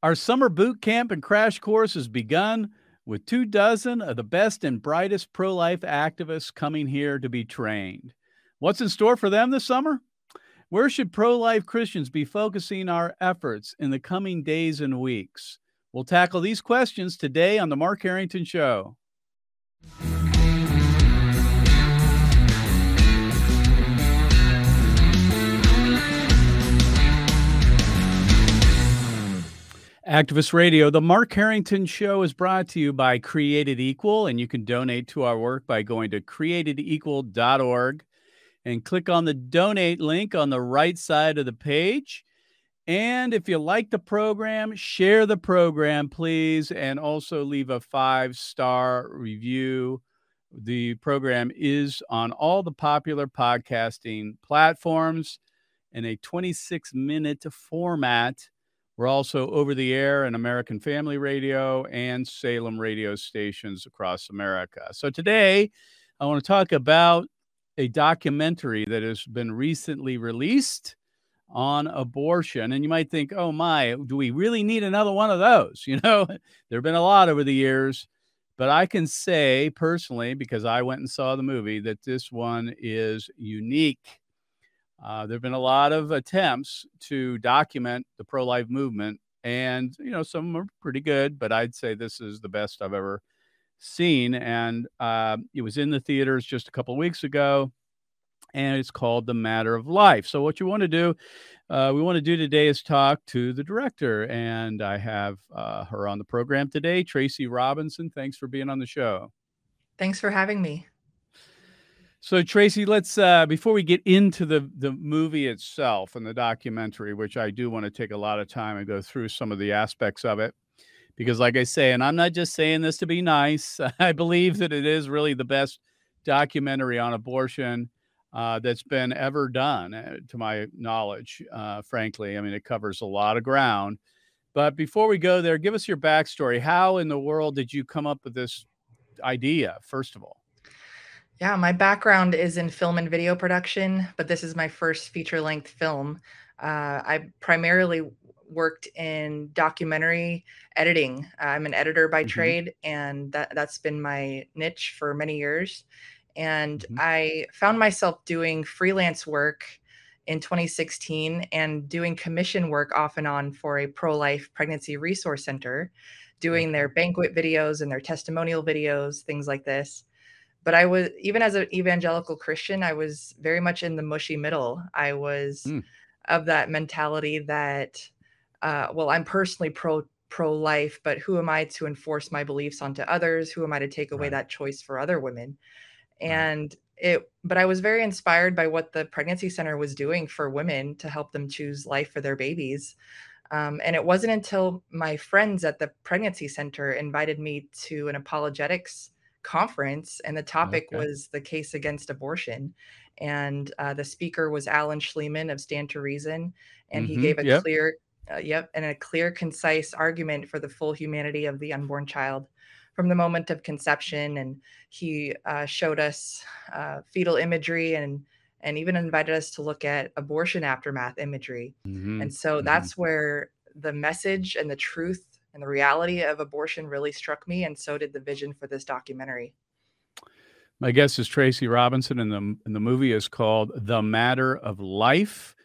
Our summer boot camp and crash course has begun with two dozen of the best and brightest pro life activists coming here to be trained. What's in store for them this summer? Where should pro life Christians be focusing our efforts in the coming days and weeks? We'll tackle these questions today on The Mark Harrington Show. Activist Radio, the Mark Harrington Show is brought to you by Created Equal, and you can donate to our work by going to createdequal.org and click on the donate link on the right side of the page. And if you like the program, share the program, please, and also leave a five star review. The program is on all the popular podcasting platforms in a 26 minute format we're also over the air in American Family Radio and Salem radio stations across America. So today, I want to talk about a documentary that has been recently released on abortion. And you might think, oh my, do we really need another one of those? You know, there have been a lot over the years. But I can say personally, because I went and saw the movie, that this one is unique uh, there have been a lot of attempts to document the pro life movement, and you know some are pretty good, but I'd say this is the best I've ever seen. And uh, it was in the theaters just a couple weeks ago, and it's called The Matter of Life. So what you want to do, uh, we want to do today is talk to the director, and I have uh, her on the program today, Tracy Robinson. Thanks for being on the show. Thanks for having me. So Tracy, let's uh, before we get into the the movie itself and the documentary, which I do want to take a lot of time and go through some of the aspects of it, because like I say, and I'm not just saying this to be nice, I believe that it is really the best documentary on abortion uh, that's been ever done, uh, to my knowledge. Uh, frankly, I mean it covers a lot of ground. But before we go there, give us your backstory. How in the world did you come up with this idea? First of all. Yeah, my background is in film and video production, but this is my first feature length film. Uh, I primarily worked in documentary editing. I'm an editor by mm-hmm. trade, and that, that's been my niche for many years. And mm-hmm. I found myself doing freelance work in 2016 and doing commission work off and on for a pro life pregnancy resource center, doing their banquet videos and their testimonial videos, things like this but I was even as an evangelical Christian, I was very much in the mushy middle. I was mm. of that mentality that, uh, well, I'm personally pro pro life, but who am I to enforce my beliefs onto others? Who am I to take away right. that choice for other women? And right. it, but I was very inspired by what the pregnancy center was doing for women to help them choose life for their babies. Um, and it wasn't until my friends at the pregnancy center invited me to an apologetics conference, and the topic okay. was the case against abortion. And uh, the speaker was Alan Shlemon of Stand to Reason, and mm-hmm. he gave a yep. clear, uh, yep, and a clear, concise argument for the full humanity of the unborn child from the moment of conception. And he uh, showed us uh, fetal imagery and and even invited us to look at abortion aftermath imagery. Mm-hmm. And so mm-hmm. that's where the message and the truth and the reality of abortion really struck me, and so did the vision for this documentary. My guest is Tracy Robinson, and the and the movie is called "The Matter of Life,"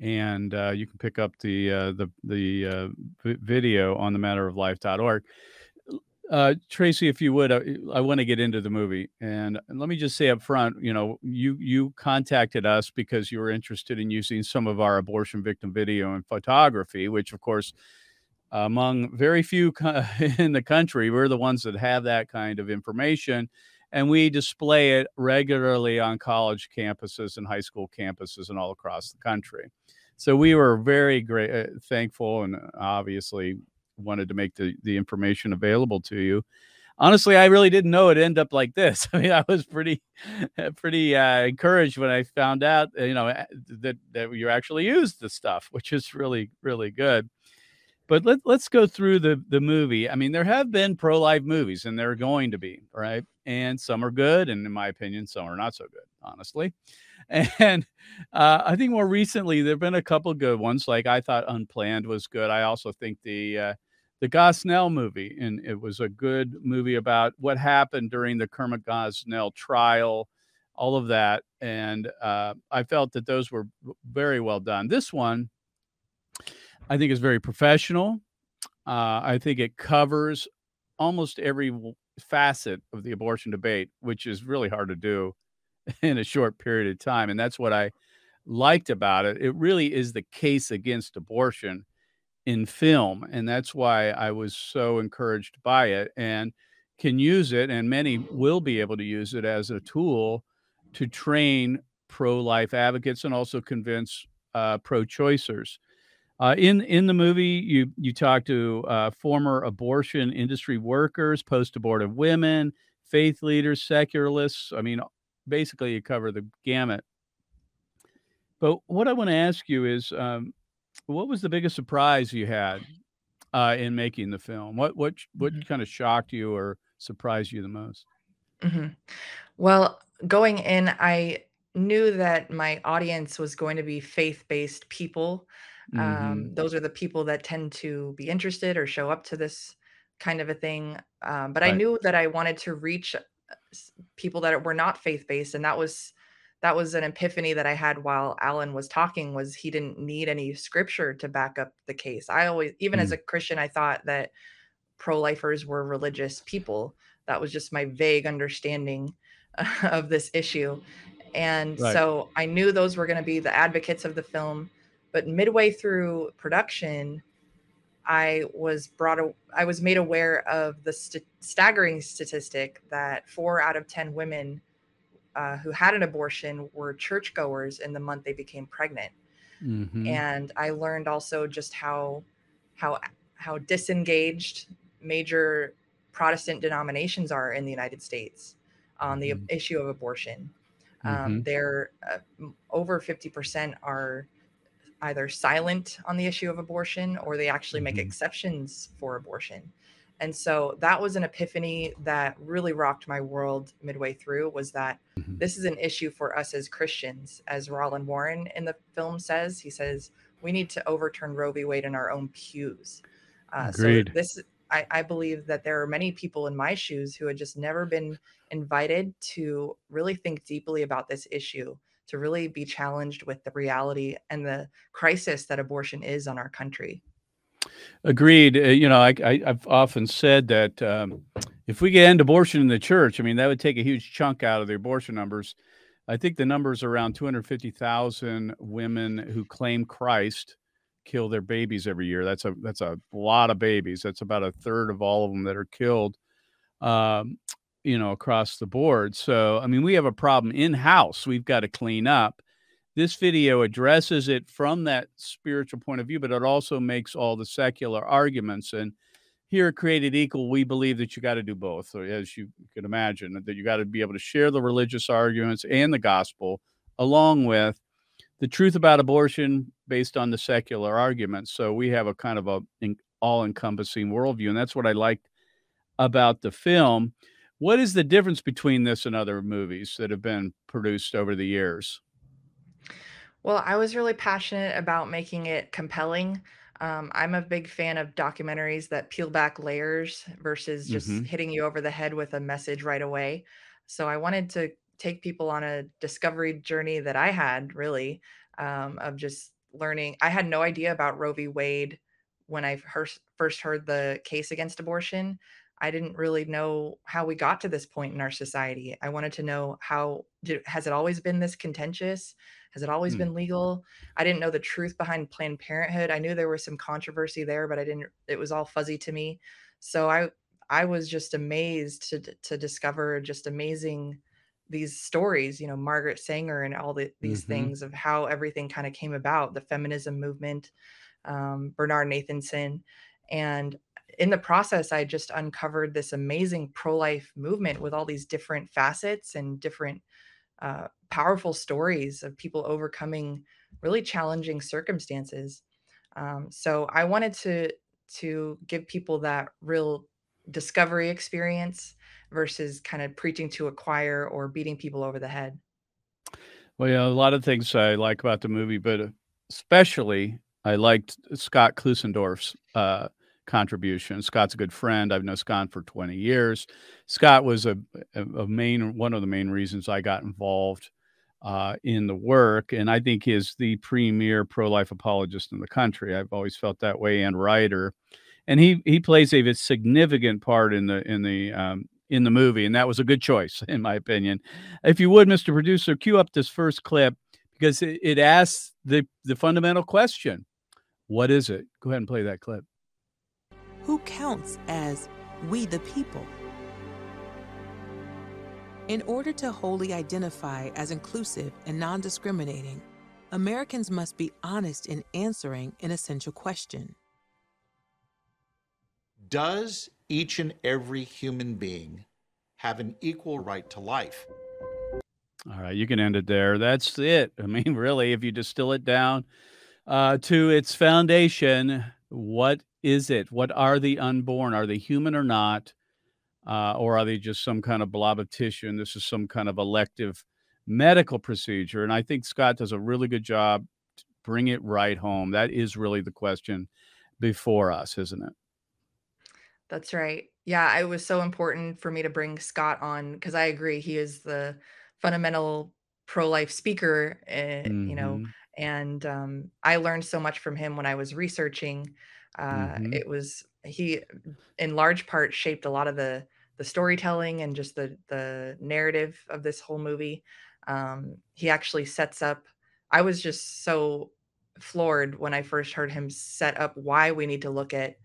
and uh, you can pick up the uh, the the uh, v- video on the matteroflife.org. Uh, Tracy, if you would, I, I want to get into the movie, and let me just say up front, you know, you you contacted us because you were interested in using some of our abortion victim video and photography, which, of course, among very few in the country. We're the ones that have that kind of information, and we display it regularly on college campuses and high school campuses and all across the country. So we were very great, uh, thankful, and obviously wanted to make the, the information available to you. Honestly, I really didn't know it'd end up like this. I mean, I was pretty, pretty uh, encouraged when I found out, you know, that that you actually used the stuff, which is really, really good. But let, let's go through the, the movie. I mean, there have been pro life movies, and there are going to be, right? And some are good, and in my opinion, some are not so good, honestly. And uh, I think more recently there have been a couple good ones. Like I thought Unplanned was good. I also think the uh, the Gosnell movie, and it was a good movie about what happened during the Kermit Gosnell trial, all of that. And uh, I felt that those were very well done. This one, I think, is very professional. Uh, I think it covers almost every facet of the abortion debate, which is really hard to do in a short period of time. And that's what I liked about it. It really is the case against abortion in film. And that's why I was so encouraged by it and can use it. And many will be able to use it as a tool to train pro life advocates and also convince uh, pro choicers. Uh, in in the movie, you you talk to uh, former abortion industry workers, post abortive women, faith leaders, secularists. I mean, basically you cover the gamut. But what I want to ask you is, um, what was the biggest surprise you had uh, in making the film? What what what hmm kind of shocked you or surprised you the most? hmm Well, going in, I knew that my audience was going to be faith-based people. Hmm Um, those are the people that tend to be interested or show up to this kind of a thing. Um, but I knew that I wanted to reach uh, people that were not faith-based, and that was that was an epiphany that I had while Alan was talking. Was he didn't need any scripture to back up the case. I always, even as Mm. a Christian, I thought that pro-lifers were religious people. That was just my vague understanding of this issue. And Right. so I knew those were going to be the advocates of the film. But midway through production, I was brought a, I was made aware of the st- staggering statistic that 4 out of 10 women uh, who had an abortion were churchgoers in the month they became pregnant. hmm And I learned also just how how how disengaged major Protestant denominations are in the United States on the hmm issue of abortion. Um, hmm they're uh, over 50% are either silent on the issue of abortion or they actually make hmm exceptions for abortion. And so that was an epiphany that really rocked my world midway through was that hmm this is an issue for us as Christians. As Roland Warren in the film says, he says, we need to overturn Roe v. Wade in our own pews. Uh, so this, I, I believe that there are many people in my shoes who had just never been invited to really think deeply about this issue, to really be challenged with the reality and the crisis that abortion is on our country. Agreed. Uh, you know, I, I've often said that um, if we get end abortion in the church, I mean, that would take a huge chunk out of the abortion numbers. I think the number is around 250,000 women who claim Christ kill their babies every year. That's a that's a lot of babies. That's about a third of all of them that are killed, um, you know, across the board. So, I mean, we have a problem in house. We've got to clean up. This video addresses it from that spiritual point of view, but it also makes all the secular arguments. And here at Created Equal, we believe that you got to do both. As you can imagine, that you got to be able to share the religious arguments and the gospel along with the truth about abortion based on the secular arguments. So we have a kind of a all-encompassing worldview, and that's what I liked about the film. What is the difference between this and other movies that have been produced over the years? Well, I was really passionate about making it compelling. Um, I'm a big fan of documentaries that peel back layers versus just hmm hitting you over the head with a message right away. So I wanted to take people on a discovery journey that I had really um, of just learning. I had no idea about Roe v. Wade when I first heard the case against abortion. I didn't really know how we got to this point in our society. I wanted to know how did, has it always been this contentious? Has it always Mm, been legal? I didn't know the truth behind Planned Parenthood. I knew there was some controversy there, but I didn't it was all fuzzy to me. So I I was just amazed to to discover just amazing these stories, you know, Margaret Sanger and all the, these mhm. things of how everything kind of came about, the feminism movement, um, Bernard Nathanson. And in the process, I just uncovered this amazing pro life movement with all these different facets and different uh, powerful stories of people overcoming really challenging circumstances. Um, so I wanted to to give people that real discovery experience versus kind of preaching to a choir or beating people over the head. Well, yeah, a lot of things I like about the movie, but uh, especially I liked Scott Klusendorf's uh, contribution. Scott's a good friend. I've known Scott for 20 years. Scott was a, a, main one of the main reasons I got involved uh, in the work, and I think is the premier pro-life apologist in the country. I've always felt that way, and writer, and he he plays a significant part in the in the um, in the movie, and that was a good choice in my opinion. If you would, Mr. Producer, cue up this first clip because it, it asks the the fundamental question: What is it? Go ahead and play that clip. Who counts as we the people? In order to wholly identify as inclusive and non discriminating, Americans must be honest in answering an essential question Does each and every human being have an equal right to life? All right, you can end it there. That's it. I mean, really, if you distill it down uh, to its foundation, what is it? What are the unborn? Are they human or not? uh, or are they just some kind of blob of tissue and this is some kind of elective medical procedure? And I think Scott does a really good job to bring it right home. That is really the question before us, isn't it? That's right. Yeah, it was so important for me to bring Scott on because I agree he is the fundamental pro-life speaker, uh, you know, hmm and um, I learned so much from him when I was researching. Uh, hmm it was he, in large part, shaped a lot of the the storytelling and just the the narrative of this whole movie. Um, he actually sets up. I was just so floored when I first heard him set up why we need to look at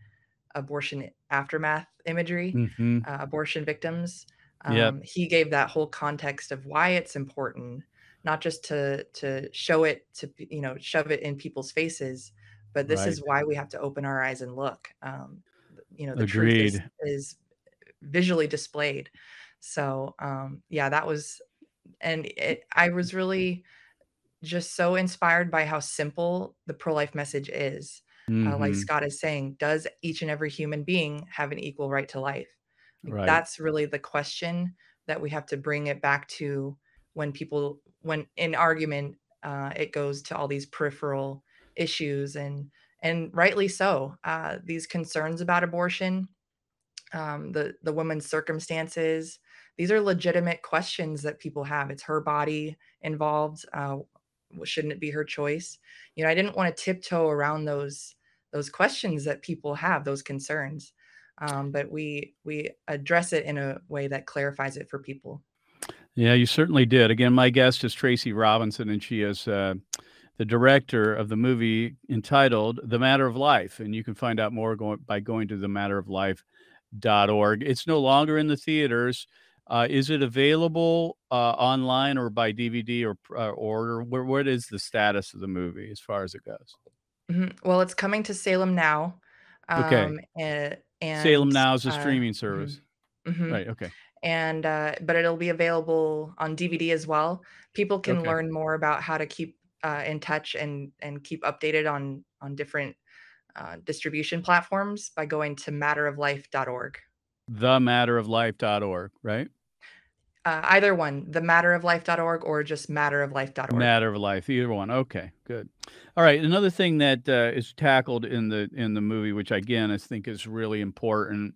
abortion aftermath imagery, hmm uh, abortion victims. Yep. Um, he gave that whole context of why it's important, not just to to show it to you know shove it in people's faces, but this Right. is why we have to open our eyes and look. Um, you know, the truth is is visually displayed. So, um, yeah, that was and it I was really just so inspired by how simple the pro-life message is. Uh, like hmm Scott is saying, does each and every human being have an equal right to life? Like Right. that's really the question that we have to bring it back to when people when in argument uh, it goes to all these peripheral issues and and rightly so. Uh, these concerns about abortion um, the the woman's circumstances. These are legitimate questions that people have. It's her body involved. Uh, shouldn't it be her choice? You know, I didn't want to tiptoe around those those questions that people have, those concerns. Um, but we we address it in a way that clarifies it for people. Yeah, you certainly did. Again, my guest is Tracy Robinson, and she is uh, the director of the movie entitled The Matter of Life. And you can find out more going, by going to thematteroflife.org. It's no longer in the theaters. Uh, is it available uh, online or by DVD or uh, order? Where, what is the status of the movie as far as it goes? Mhm. Well, it's coming to Salem now, Okay. um, a- Salem Now is a uh, streaming mhm, service. mhm. Right. Okay. and uh, but it'll be available on DVD as well. People can Okay. learn more about how to keep uh, in touch and and keep updated on on different uh, distribution platforms by going to matteroflife.org. Thematteroflife.org, right? Uh, either one, the thematteroflife.org or just matteroflife.org. Matter of life, either one. Okay, good. All right. Another thing that uh, is tackled in the in the movie, which again I think is really important,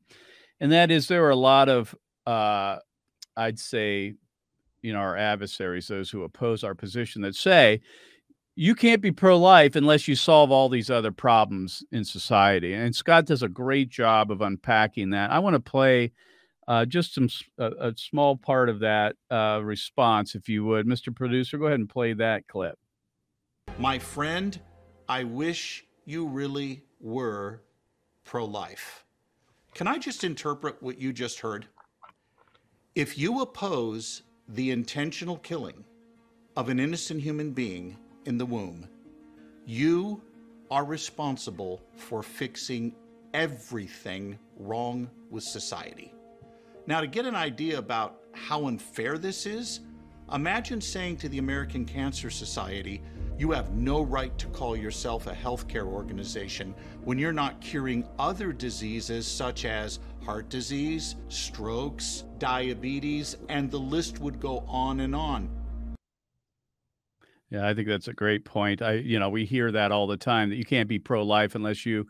and that is there are a lot of uh, I'd say, you know, our adversaries, those who oppose our position, that say you can't be pro-life unless you solve all these other problems in society. And Scott does a great job of unpacking that. I want to play uh, just some a small part of that uh, response, if you would, Mr. Producer. Go ahead and play that clip. My friend, I wish you really were pro life. Can I just interpret what you just heard? If you oppose the intentional killing of an innocent human being in the womb, you are responsible for fixing everything wrong with society. Now, to get an idea about how unfair this is, imagine saying to the American Cancer Society, You have no right to call yourself a healthcare organization when you're not curing other diseases such as heart disease, strokes, diabetes, and the list would go on and on. Yeah, I think that's a great point. I, you know, we hear that all the time that you can't be pro-life unless you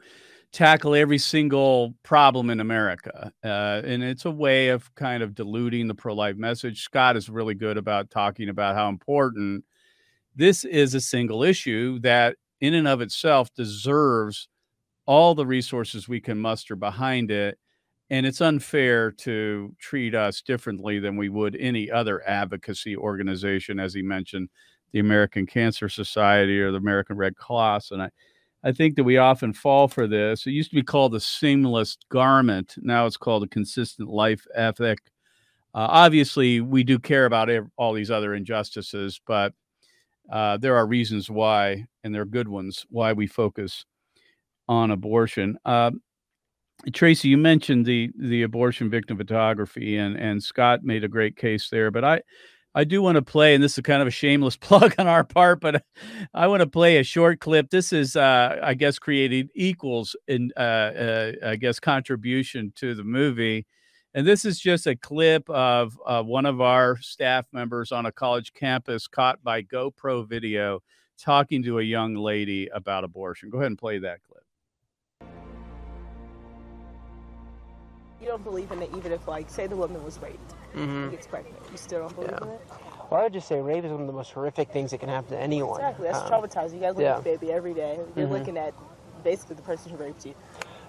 tackle every single problem in America. Uh, and it's a way of kind of diluting the pro-life message. Scott is really good about talking about how important this is a single issue that in and of itself deserves all the resources we can muster behind it and it's unfair to treat us differently than we would any other advocacy organization as he mentioned the American Cancer Society or the American Red Cross. And I, I think that we often fall for this. It used to be called the seamless garment. Now it's called a consistent life ethic. Uh, obviously, we do care about all these other injustices, but uh, there are reasons why, and they're good ones, why we focus on abortion. Uh, Tracy, you mentioned the the abortion victim photography, and and Scott made a great case there. But I I do want to play, and this is kind of a shameless plug on our part, but I want to play a short clip. This is, uh, I guess, created equals in, uh, uh, I guess, contribution to the movie. And this is just a clip of one of our staff members on a college campus caught by GoPro video talking to a young lady about abortion. Go ahead and play that clip. You don't believe in it, even if, like, say the woman was raped mm-hmm. gets pregnant. You still don't believe yeah. in it? Well, I would just say rape is one of the most horrific things that can happen to anyone. Exactly. That's um, traumatizing. You guys look yeah. at the baby every day. You're mm-hmm. looking at basically the person who raped you.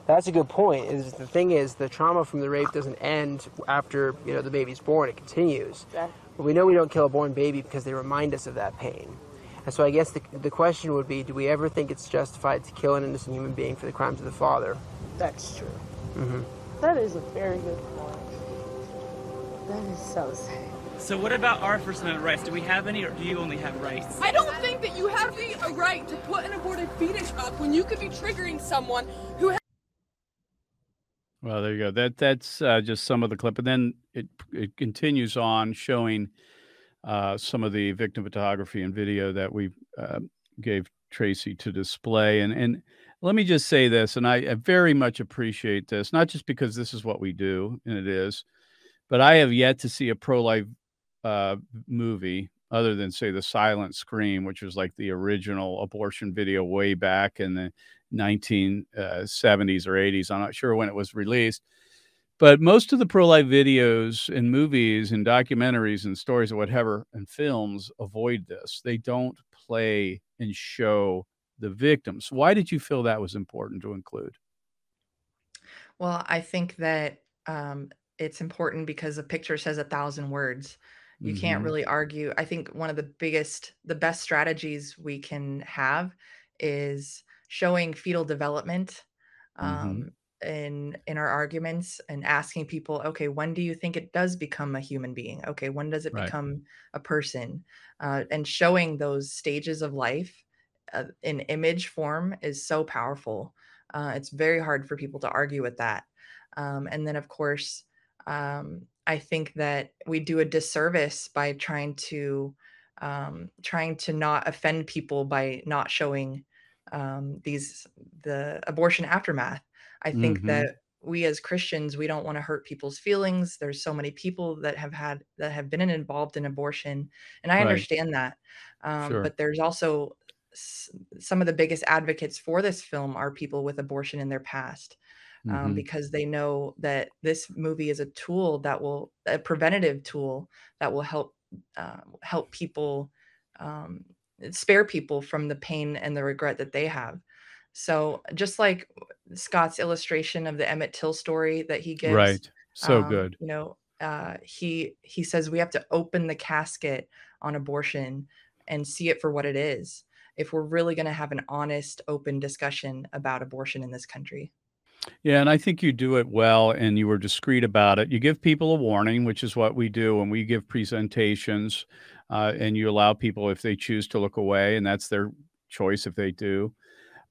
That's a good point. Is the thing is the trauma from the rape doesn't end after you know the baby's born. It continues. Exactly. But we know we don't kill a born baby because they remind us of that pain. And so I guess the, the question would be, do we ever think it's justified to kill an innocent human being for the crimes of the father? That's true. Mm-hmm. That is a very good point. That is so sad. So what about our First Amendment rights? Do we have any, or do you only have rights? I don't think that you have the a right to put an aborted fetus up when you could be triggering someone who. Ha- well, there you go. That that's uh, just some of the clip, and then it it continues on showing uh, some of the victim photography and video that we uh, gave Tracy to display. And and let me just say this, and I, I very much appreciate this, not just because this is what we do, and it is, but I have yet to see a pro life uh, movie other than say the Silent Scream, which was like the original abortion video way back in the 1970s uh, or 80s. I'm not sure when it was released. But most of the pro life videos and movies and documentaries and stories or whatever and films avoid this. They don't play and show the victims. Why did you feel that was important to include? Well, I think that um, it's important because a picture says a thousand words. You mm-hmm. can't really argue. I think one of the biggest, the best strategies we can have is showing fetal development um, mm-hmm. in in our arguments and asking people, okay, when do you think it does become a human being? Okay, when does it right. become a person? Uh, and showing those stages of life uh, in image form is so powerful. Uh, it's very hard for people to argue with that. Um, and then, of course, um, I think that we do a disservice by trying to um, trying to not offend people by not showing um, these the abortion aftermath. I think mm-hmm. that we as Christians we don't want to hurt people's feelings. There's so many people that have had that have been involved in abortion, and I right. understand that. Um, sure. But there's also s- some of the biggest advocates for this film are people with abortion in their past um, mm-hmm. because they know that this movie is a tool that will a preventative tool that will help uh, help people um, spare people from the pain and the regret that they have. So just like Scott's illustration of the Emmett Till story that he gives, right? So um, good. You know, uh, he he says we have to open the casket on abortion and see it for what it is if we're really going to have an honest, open discussion about abortion in this country. Yeah, and I think you do it well and you were discreet about it. You give people a warning, which is what we do when we give presentations, uh, and you allow people, if they choose to look away, and that's their choice if they do.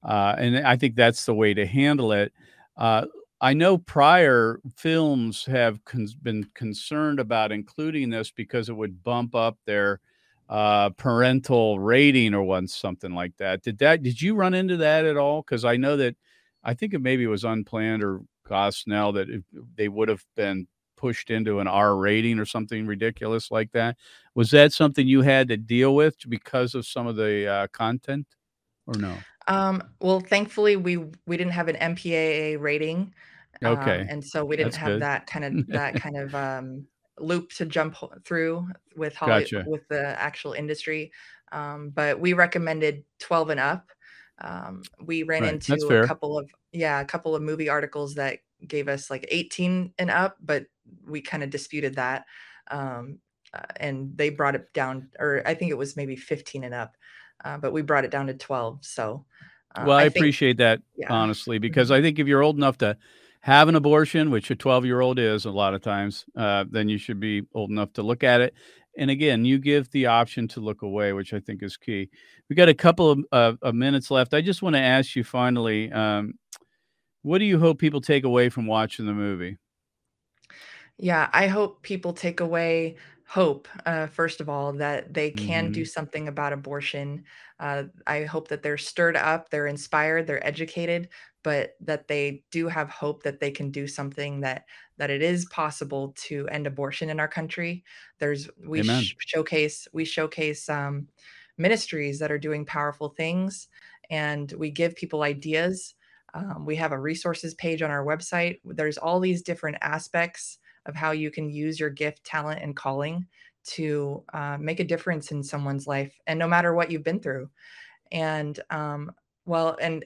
Uh, and I think that's the way to handle it. Uh, I know prior films have been concerned about including this because it would bump up their uh, parental rating or one something like that. Did that? Did you run into that at all? Because I know that I think it maybe was unplanned or Gosnell that it, they would have been pushed into an R rating or something ridiculous like that. Was that something you had to deal with because of some of the uh, content, or no? Um, well, thankfully, we we didn't have an MPAA rating, um, Okay, and so we didn't that's have good. that kind of that kind of um, loop to jump through with Holly Gotcha. with the actual industry. Um, but we recommended 12 and up. Um, we ran Right, that's into a fair. couple of yeah, a couple of movie articles that gave us like 18 and up, but we kind of disputed that. Um, uh, and they brought it down, or I think it was maybe 15 and up, uh, but we brought it down to 12. So uh, Well, I I think, appreciate that yeah. honestly because Mhm. I think if you're old enough to have an abortion, which a 12 year old is a lot of times, uh, then you should be old enough to look at it. And again, you give the option to look away, which I think is key. We got a couple of, of, of minutes left. I just want to ask you finally, um, what do you hope people take away from watching the movie? Yeah, I hope people take away hope, uh, first of all, that they can do hmm something about abortion. Uh, I hope that they're stirred up, they're inspired, they're educated, but that they do have hope that they can do something that that it is possible to end abortion in our country. There's we sh- showcase we showcase um, ministries that are doing powerful things, and we give people ideas. Um, we have a resources page on our website. There's all these different aspects of how you can use your gift, talent, and calling to uh, make a difference in someone's life, and no matter what you've been through. And um, well, and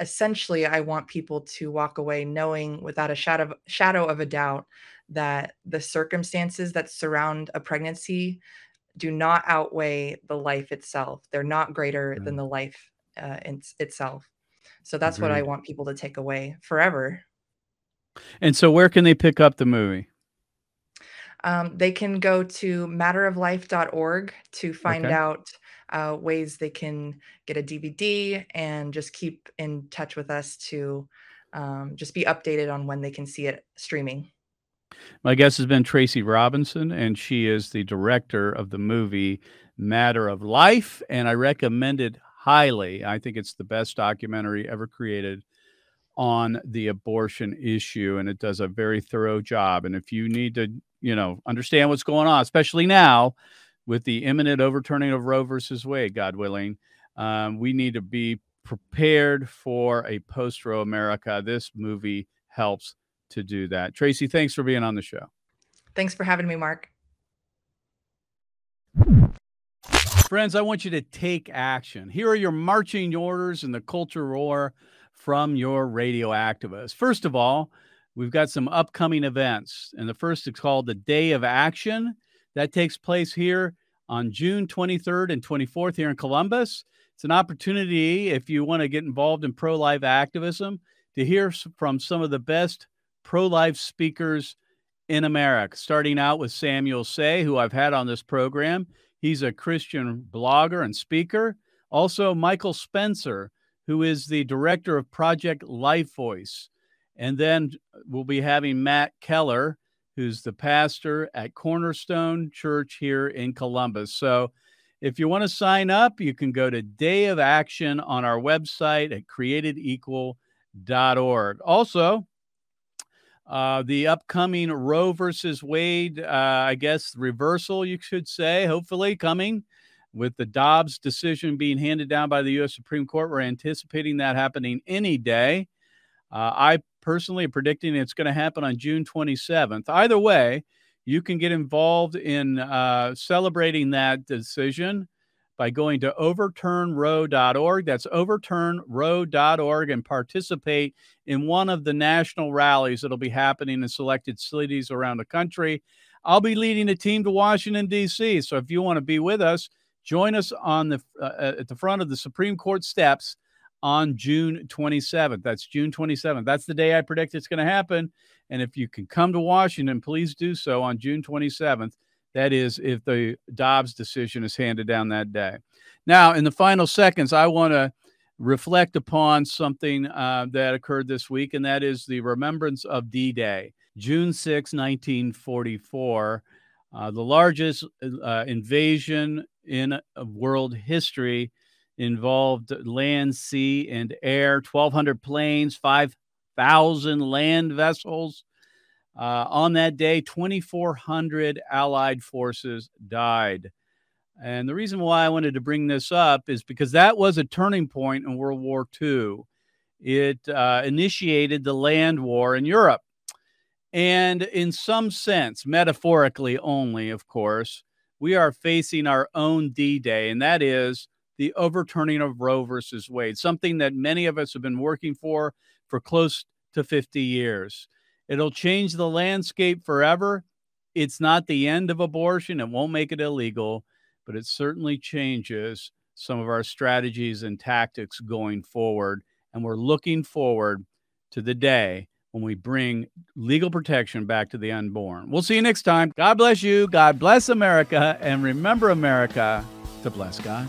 essentially, I want people to walk away knowing without a shadow of, shadow of a doubt that the circumstances that surround a pregnancy do not outweigh the life itself. They're not greater than the life uh, in, itself. So that's what I want people to take away forever. And so, where can they pick up the movie? Um, they can go to matteroflife.org to find Okay. out uh, ways they can get a DVD and just keep in touch with us to um, just be updated on when they can see it streaming. My guest has been Tracy Robinson, and she is the director of the movie Matter of Life. And I recommend it highly. I think it's the best documentary ever created on the abortion issue, and it does a very thorough job. And if you need to, you know, understand what's going on, especially now with the imminent overturning of Roe versus Wade, God willing, um, we need to be prepared for a post Roe America. This movie helps to do that. Tracy, thanks for being on the show. Thanks for having me, Mark. Friends, I want you to take action. Here are your marching orders in the culture war from your radio activists. First of all, we've got some upcoming events, and the first is called the Day of Action. That takes place here on June 23rd and 24th here in Columbus. It's an opportunity, if you want to get involved in pro life activism, to hear from some of the best pro life speakers in America, starting out with Samuel Sey, who I've had on this program. He's a Christian blogger and speaker. Also, Michael Spencer, who is the director of Project Life Voice. And then we'll be having Matt Keller, who's the pastor at Cornerstone Church here in Columbus. So if you want to sign up, you can go to Day of Action on our website at createdequal.org. Also, uh, the upcoming Roe versus Wade, uh, I guess, reversal, you should say, hopefully coming with the Dobbs decision being handed down by the U.S. Supreme Court. We're anticipating that happening any day. Uh, I personally predicting it's going to happen on June 27th. Either way, you can get involved in uh, celebrating that decision by going to overturnroe.org. That's overturnroe.org and participate in one of the national rallies that'll be happening in selected cities around the country. I'll be leading a team to Washington, D.C. So if you want to be with us, join us on the uh, at the front of the Supreme Court steps on June 27th. That's June 27th. That's the day I predict it's going to happen. And if you can come to Washington, please do so on June 27th. That is, if the Dobbs decision is handed down that day. Now, in the final seconds, I want to reflect upon something uh, that occurred this week, and that is the remembrance of D Day, June 6, 1944, uh, the largest uh, invasion in world history involved land, sea, and air 1,200 planes, 5,000 land vessels. Uh, on that day, 2,400 Allied forces died. And the reason why I wanted to bring this up is because that was a turning point in World War II. It uh, initiated the land war in Europe. And in some sense, metaphorically only, of course, we are facing our own D Day, and that is the overturning of Roe versus Wade, something that many of us have been working for for close to 50 years. It'll change the landscape forever. It's not the end of abortion, it won't make it illegal, but it certainly changes some of our strategies and tactics going forward. And we're looking forward to the day when we bring legal protection back to the unborn. We'll see you next time. God bless you. God bless America. And remember, America, to bless God.